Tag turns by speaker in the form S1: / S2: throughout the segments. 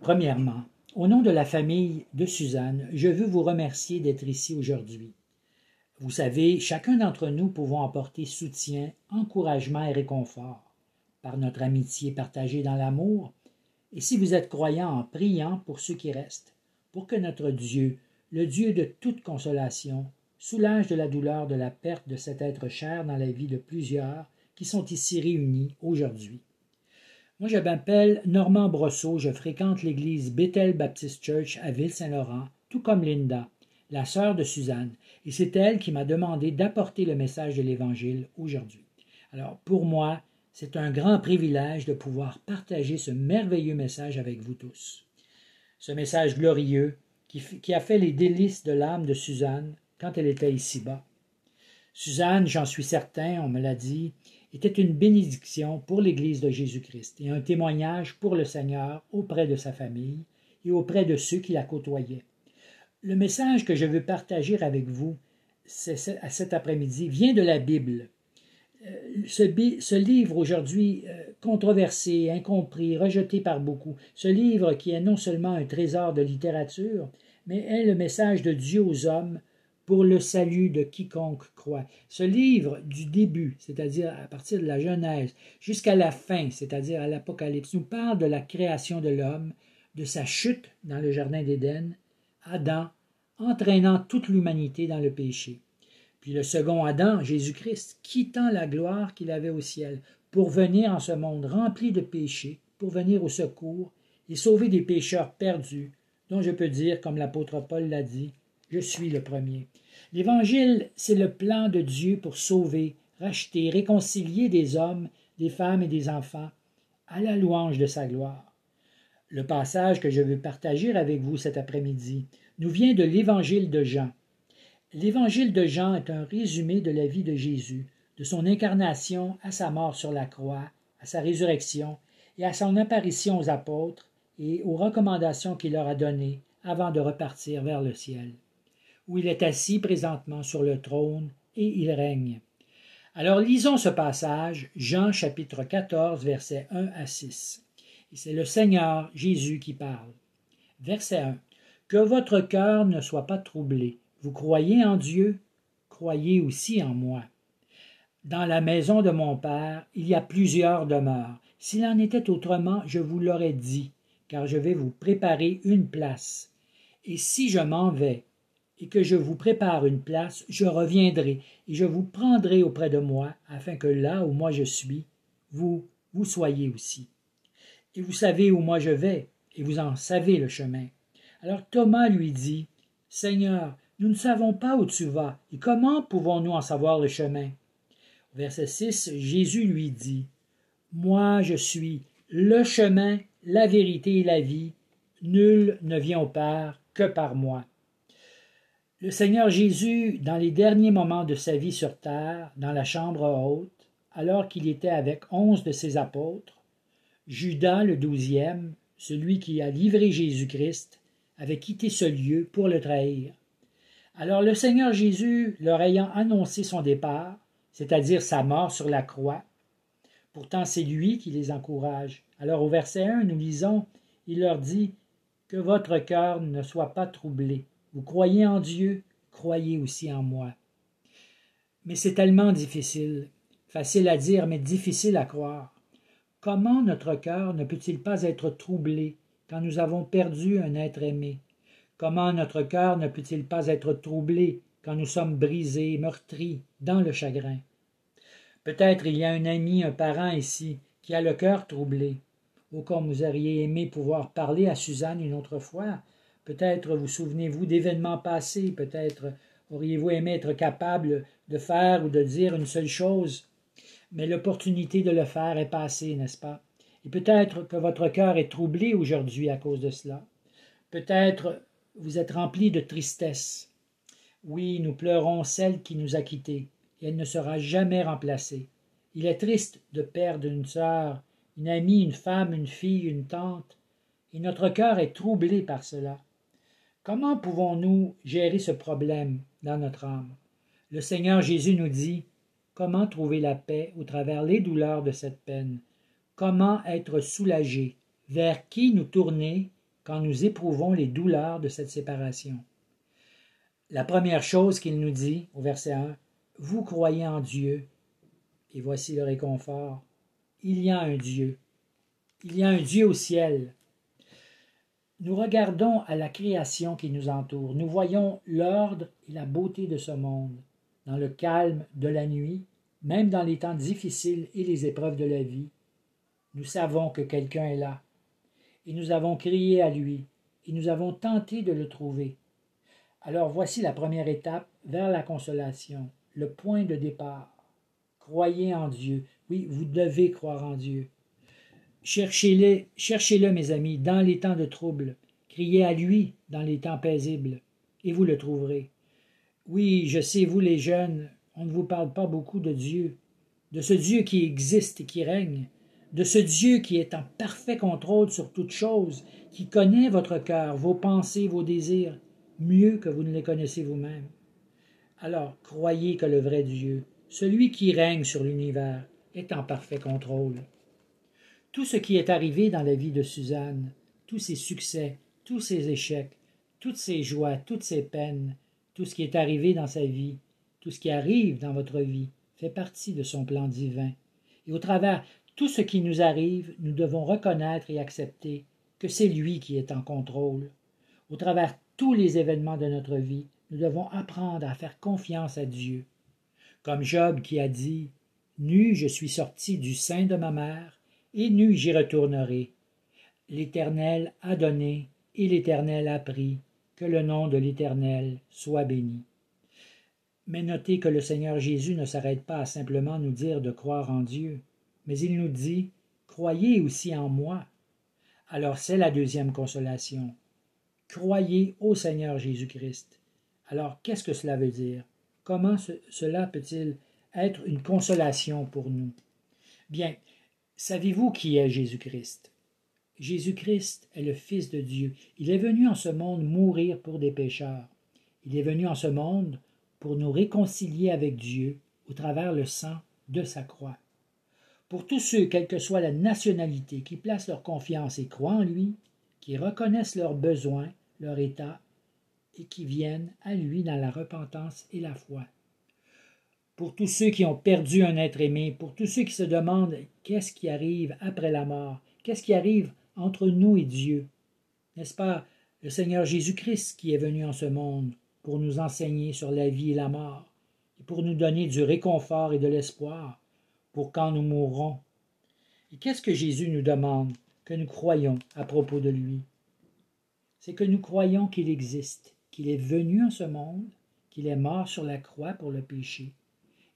S1: Premièrement, au nom de la famille de Suzanne, je veux vous remercier d'être ici aujourd'hui. Vous savez, chacun d'entre nous pouvons apporter soutien, encouragement et réconfort par notre amitié partagée dans l'amour, et si vous êtes croyant en priant pour ceux qui restent, pour que notre Dieu, le Dieu de toute consolation, soulage de la douleur de la perte de cet être cher dans la vie de plusieurs qui sont ici réunis aujourd'hui. Moi, je m'appelle Normand Brosseau, je fréquente l'église Bethel Baptist Church à Ville-Saint-Laurent, tout comme Linda, la sœur de Suzanne, et c'est elle qui m'a demandé d'apporter le message de l'Évangile aujourd'hui. Alors, pour moi, c'est un grand privilège de pouvoir partager ce merveilleux message avec vous tous. Ce message glorieux qui, qui a fait les délices de l'âme de Suzanne quand elle était ici-bas. Suzanne, j'en suis certain, on me l'a dit, était une bénédiction pour l'Église de Jésus-Christ et un témoignage pour le Seigneur auprès de sa famille et auprès de ceux qui la côtoyaient. Le message que je veux partager avec vous à cet après-midi vient de la Bible. Euh, ce, ce livre aujourd'hui euh, controversé, incompris, rejeté par beaucoup, ce livre qui est non seulement un trésor de littérature, mais est le message de Dieu aux hommes pour le salut de quiconque croit. Ce livre, du début, c'est-à-dire à partir de la Genèse, jusqu'à la fin, c'est-à-dire à l'Apocalypse, nous parle de la création de l'homme, de sa chute dans le Jardin d'Éden, Adam entraînant toute l'humanité dans le péché. Puis le second Adam, Jésus-Christ, quittant la gloire qu'il avait au ciel, pour venir en ce monde rempli de péchés, pour venir au secours et sauver des pécheurs perdus, dont je peux dire, comme l'apôtre Paul l'a dit, je suis le premier. L'Évangile, c'est le plan de Dieu pour sauver, racheter, réconcilier des hommes, des femmes et des enfants à la louange de sa gloire. Le passage que je veux partager avec vous cet après-midi nous vient de l'Évangile de Jean. L'Évangile de Jean est un résumé de la vie de Jésus, de son incarnation à sa mort sur la croix, à sa résurrection et à son apparition aux apôtres et aux recommandations qu'il leur a données avant de repartir vers le ciel où il est assis présentement sur le trône, et il règne. Alors lisons ce passage, Jean chapitre 14, versets 1 à 6. Et c'est le Seigneur Jésus qui parle. Verset 1. Que votre cœur ne soit pas troublé. Vous croyez en Dieu, croyez aussi en moi. Dans la maison de mon Père, il y a plusieurs demeures. S'il en était autrement, je vous l'aurais dit, car je vais vous préparer une place. Et si je m'en vais et que je vous prépare une place, je reviendrai, et je vous prendrai auprès de moi, afin que là où moi je suis, vous, vous soyez aussi. Et vous savez où moi je vais, et vous en savez le chemin. Alors Thomas lui dit, Seigneur, nous ne savons pas où tu vas, et comment pouvons-nous en savoir le chemin? verset 6, Jésus lui dit, Moi je suis le chemin, la vérité et la vie, nul ne vient au Père que par moi. Le Seigneur Jésus, dans les derniers moments de sa vie sur terre, dans la chambre haute, alors qu'il était avec onze de ses apôtres, Judas le douzième, celui qui a livré Jésus-Christ, avait quitté ce lieu pour le trahir. Alors le Seigneur Jésus, leur ayant annoncé son départ, c'est-à-dire sa mort sur la croix, pourtant c'est lui qui les encourage. Alors au verset 1, nous lisons, il leur dit, Que votre cœur ne soit pas troublé. Vous croyez en Dieu, croyez aussi en moi. Mais c'est tellement difficile, facile à dire, mais difficile à croire. Comment notre cœur ne peut-il pas être troublé quand nous avons perdu un être aimé? Comment notre cœur ne peut-il pas être troublé quand nous sommes brisés, meurtris, dans le chagrin? Peut-être il y a un ami, un parent ici, qui a le cœur troublé. Ou comme vous auriez aimé pouvoir parler à Suzanne une autre fois, Peut-être vous souvenez-vous d'événements passés, peut-être auriez-vous aimé être capable de faire ou de dire une seule chose, mais l'opportunité de le faire est passée, n'est-ce pas? Et peut-être que votre cœur est troublé aujourd'hui à cause de cela. Peut-être vous êtes rempli de tristesse. Oui, nous pleurons celle qui nous a quittés, et elle ne sera jamais remplacée. Il est triste de perdre une sœur, une amie, une femme, une fille, une tante, et notre cœur est troublé par cela. Comment pouvons-nous gérer ce problème dans notre âme? Le Seigneur Jésus nous dit comment trouver la paix au travers les douleurs de cette peine, comment être soulagé, vers qui nous tourner quand nous éprouvons les douleurs de cette séparation? La première chose qu'il nous dit au verset 1, Vous croyez en Dieu, et voici le réconfort. Il y a un Dieu. Il y a un Dieu au ciel. Nous regardons à la création qui nous entoure. Nous voyons l'ordre et la beauté de ce monde. Dans le calme de la nuit, même dans les temps difficiles et les épreuves de la vie, nous savons que quelqu'un est là. Et nous avons crié à lui, et nous avons tenté de le trouver. Alors voici la première étape vers la consolation, le point de départ. Croyez en Dieu. Oui, vous devez croire en Dieu. Cherchez-le, cherchez-le, mes amis, dans les temps de trouble. Criez à lui dans les temps paisibles, et vous le trouverez. Oui, je sais, vous les jeunes, on ne vous parle pas beaucoup de Dieu, de ce Dieu qui existe et qui règne, de ce Dieu qui est en parfait contrôle sur toutes choses, qui connaît votre cœur, vos pensées, vos désirs, mieux que vous ne les connaissez vous-même. Alors croyez que le vrai Dieu, celui qui règne sur l'univers, est en parfait contrôle. Tout ce qui est arrivé dans la vie de Suzanne, tous ses succès, tous ses échecs, toutes ses joies, toutes ses peines, tout ce qui est arrivé dans sa vie, tout ce qui arrive dans votre vie, fait partie de son plan divin. Et au travers tout ce qui nous arrive, nous devons reconnaître et accepter que c'est lui qui est en contrôle. Au travers tous les événements de notre vie, nous devons apprendre à faire confiance à Dieu. Comme Job qui a dit Nu je suis sorti du sein de ma mère, et nu j'y retournerai. L'Éternel a donné, et l'Éternel a pris, que le nom de l'Éternel soit béni. Mais notez que le Seigneur Jésus ne s'arrête pas à simplement nous dire de croire en Dieu, mais il nous dit Croyez aussi en moi. Alors c'est la deuxième consolation. Croyez au Seigneur Jésus-Christ. Alors qu'est-ce que cela veut dire? Comment cela peut-il être une consolation pour nous? Bien, Savez-vous qui est Jésus-Christ? Jésus-Christ est le Fils de Dieu. Il est venu en ce monde mourir pour des pécheurs. Il est venu en ce monde pour nous réconcilier avec Dieu au travers le sang de sa croix. Pour tous ceux, quelle que soit la nationalité, qui placent leur confiance et croient en lui, qui reconnaissent leurs besoins, leur état, et qui viennent à lui dans la repentance et la foi pour tous ceux qui ont perdu un être aimé, pour tous ceux qui se demandent qu'est-ce qui arrive après la mort, qu'est-ce qui arrive entre nous et Dieu? N'est-ce pas le Seigneur Jésus-Christ qui est venu en ce monde pour nous enseigner sur la vie et la mort, et pour nous donner du réconfort et de l'espoir pour quand nous mourrons? Et qu'est-ce que Jésus nous demande que nous croyons à propos de lui? C'est que nous croyons qu'il existe, qu'il est venu en ce monde, qu'il est mort sur la croix pour le péché,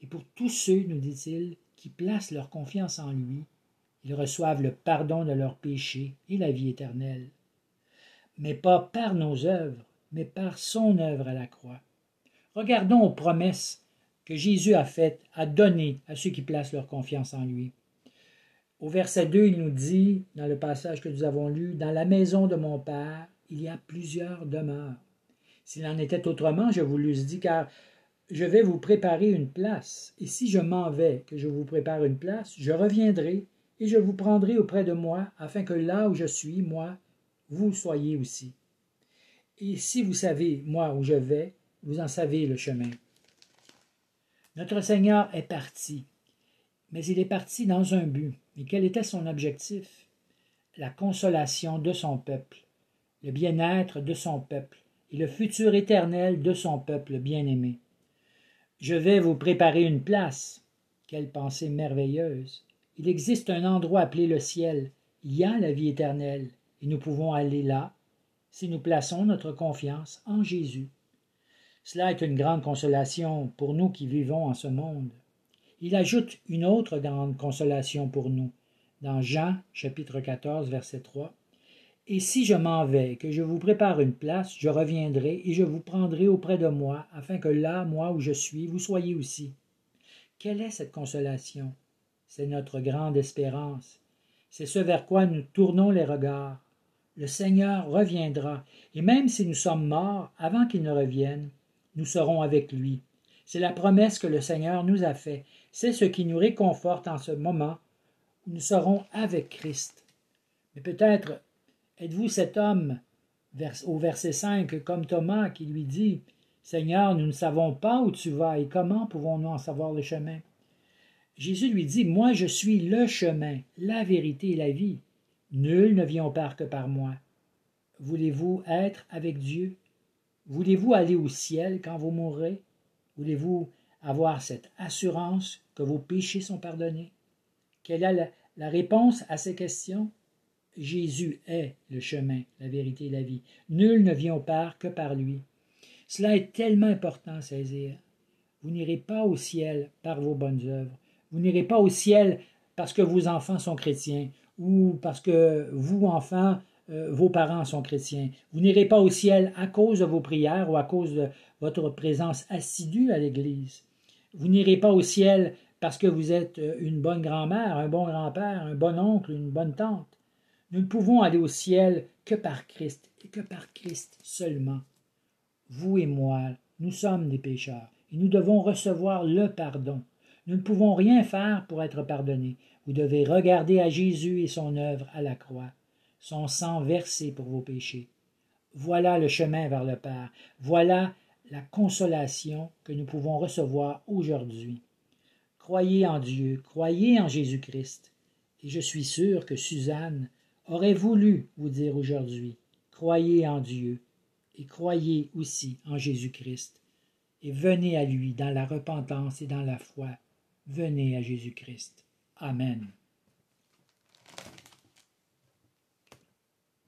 S1: et pour tous ceux, nous dit-il, qui placent leur confiance en lui, ils reçoivent le pardon de leurs péchés et la vie éternelle. Mais pas par nos œuvres, mais par son œuvre à la croix. Regardons aux promesses que Jésus a faites, a données à ceux qui placent leur confiance en lui. Au verset 2, il nous dit, dans le passage que nous avons lu, Dans la maison de mon Père, il y a plusieurs demeures. S'il en était autrement, je vous l'eusse dit, car je vais vous préparer une place, et si je m'en vais, que je vous prépare une place, je reviendrai, et je vous prendrai auprès de moi, afin que là où je suis, moi, vous soyez aussi. Et si vous savez, moi, où je vais, vous en savez le chemin. Notre Seigneur est parti, mais il est parti dans un but. Et quel était son objectif? La consolation de son peuple, le bien-être de son peuple, et le futur éternel de son peuple bien-aimé. Je vais vous préparer une place. Quelle pensée merveilleuse. Il existe un endroit appelé le ciel. Il y a la vie éternelle, et nous pouvons aller là si nous plaçons notre confiance en Jésus. Cela est une grande consolation pour nous qui vivons en ce monde. Il ajoute une autre grande consolation pour nous. Dans Jean chapitre 14 verset 3, et si je m'en vais, que je vous prépare une place, je reviendrai et je vous prendrai auprès de moi, afin que là, moi où je suis, vous soyez aussi. Quelle est cette consolation? C'est notre grande espérance. C'est ce vers quoi nous tournons les regards. Le Seigneur reviendra, et même si nous sommes morts avant qu'il ne revienne, nous serons avec lui. C'est la promesse que le Seigneur nous a faite. C'est ce qui nous réconforte en ce moment où nous serons avec Christ. Mais peut-être Êtes-vous cet homme au verset 5 comme Thomas qui lui dit Seigneur, nous ne savons pas où tu vas et comment pouvons-nous en savoir le chemin Jésus lui dit Moi je suis le chemin, la vérité et la vie. Nul ne vient au Père que par moi. Voulez-vous être avec Dieu? Voulez-vous aller au ciel quand vous mourrez? Voulez-vous avoir cette assurance que vos péchés sont pardonnés Quelle est la, réponse à ces questions? Jésus est le chemin, la vérité et la vie. Nul ne vient au Père que par lui. Cela est tellement important à saisir. Vous n'irez pas au ciel par vos bonnes œuvres. Vous n'irez pas au ciel parce que vos enfants sont chrétiens ou parce que vous, enfants, euh, vos parents sont chrétiens. Vous n'irez pas au ciel à cause de vos prières ou à cause de votre présence assidue à l'Église. Vous n'irez pas au ciel parce que vous êtes euh, une bonne grand-mère, un bon grand-père, un bon oncle, une bonne tante. Nous ne pouvons aller au ciel que par Christ et que par Christ seulement. Vous et moi, nous sommes des pécheurs et nous devons recevoir le pardon. Nous ne pouvons rien faire pour être pardonnés. Vous devez regarder à Jésus et son œuvre à la croix son sang versé pour vos péchés. Voilà le chemin vers le Père. Voilà la consolation que nous pouvons recevoir aujourd'hui. Croyez en Dieu, croyez en Jésus-Christ. Et je suis sûr que Suzanne aurait voulu vous dire aujourd'hui, croyez en Dieu et croyez aussi en Jésus-Christ. Et venez à lui dans la repentance et dans la foi. Venez à Jésus-Christ. Amen.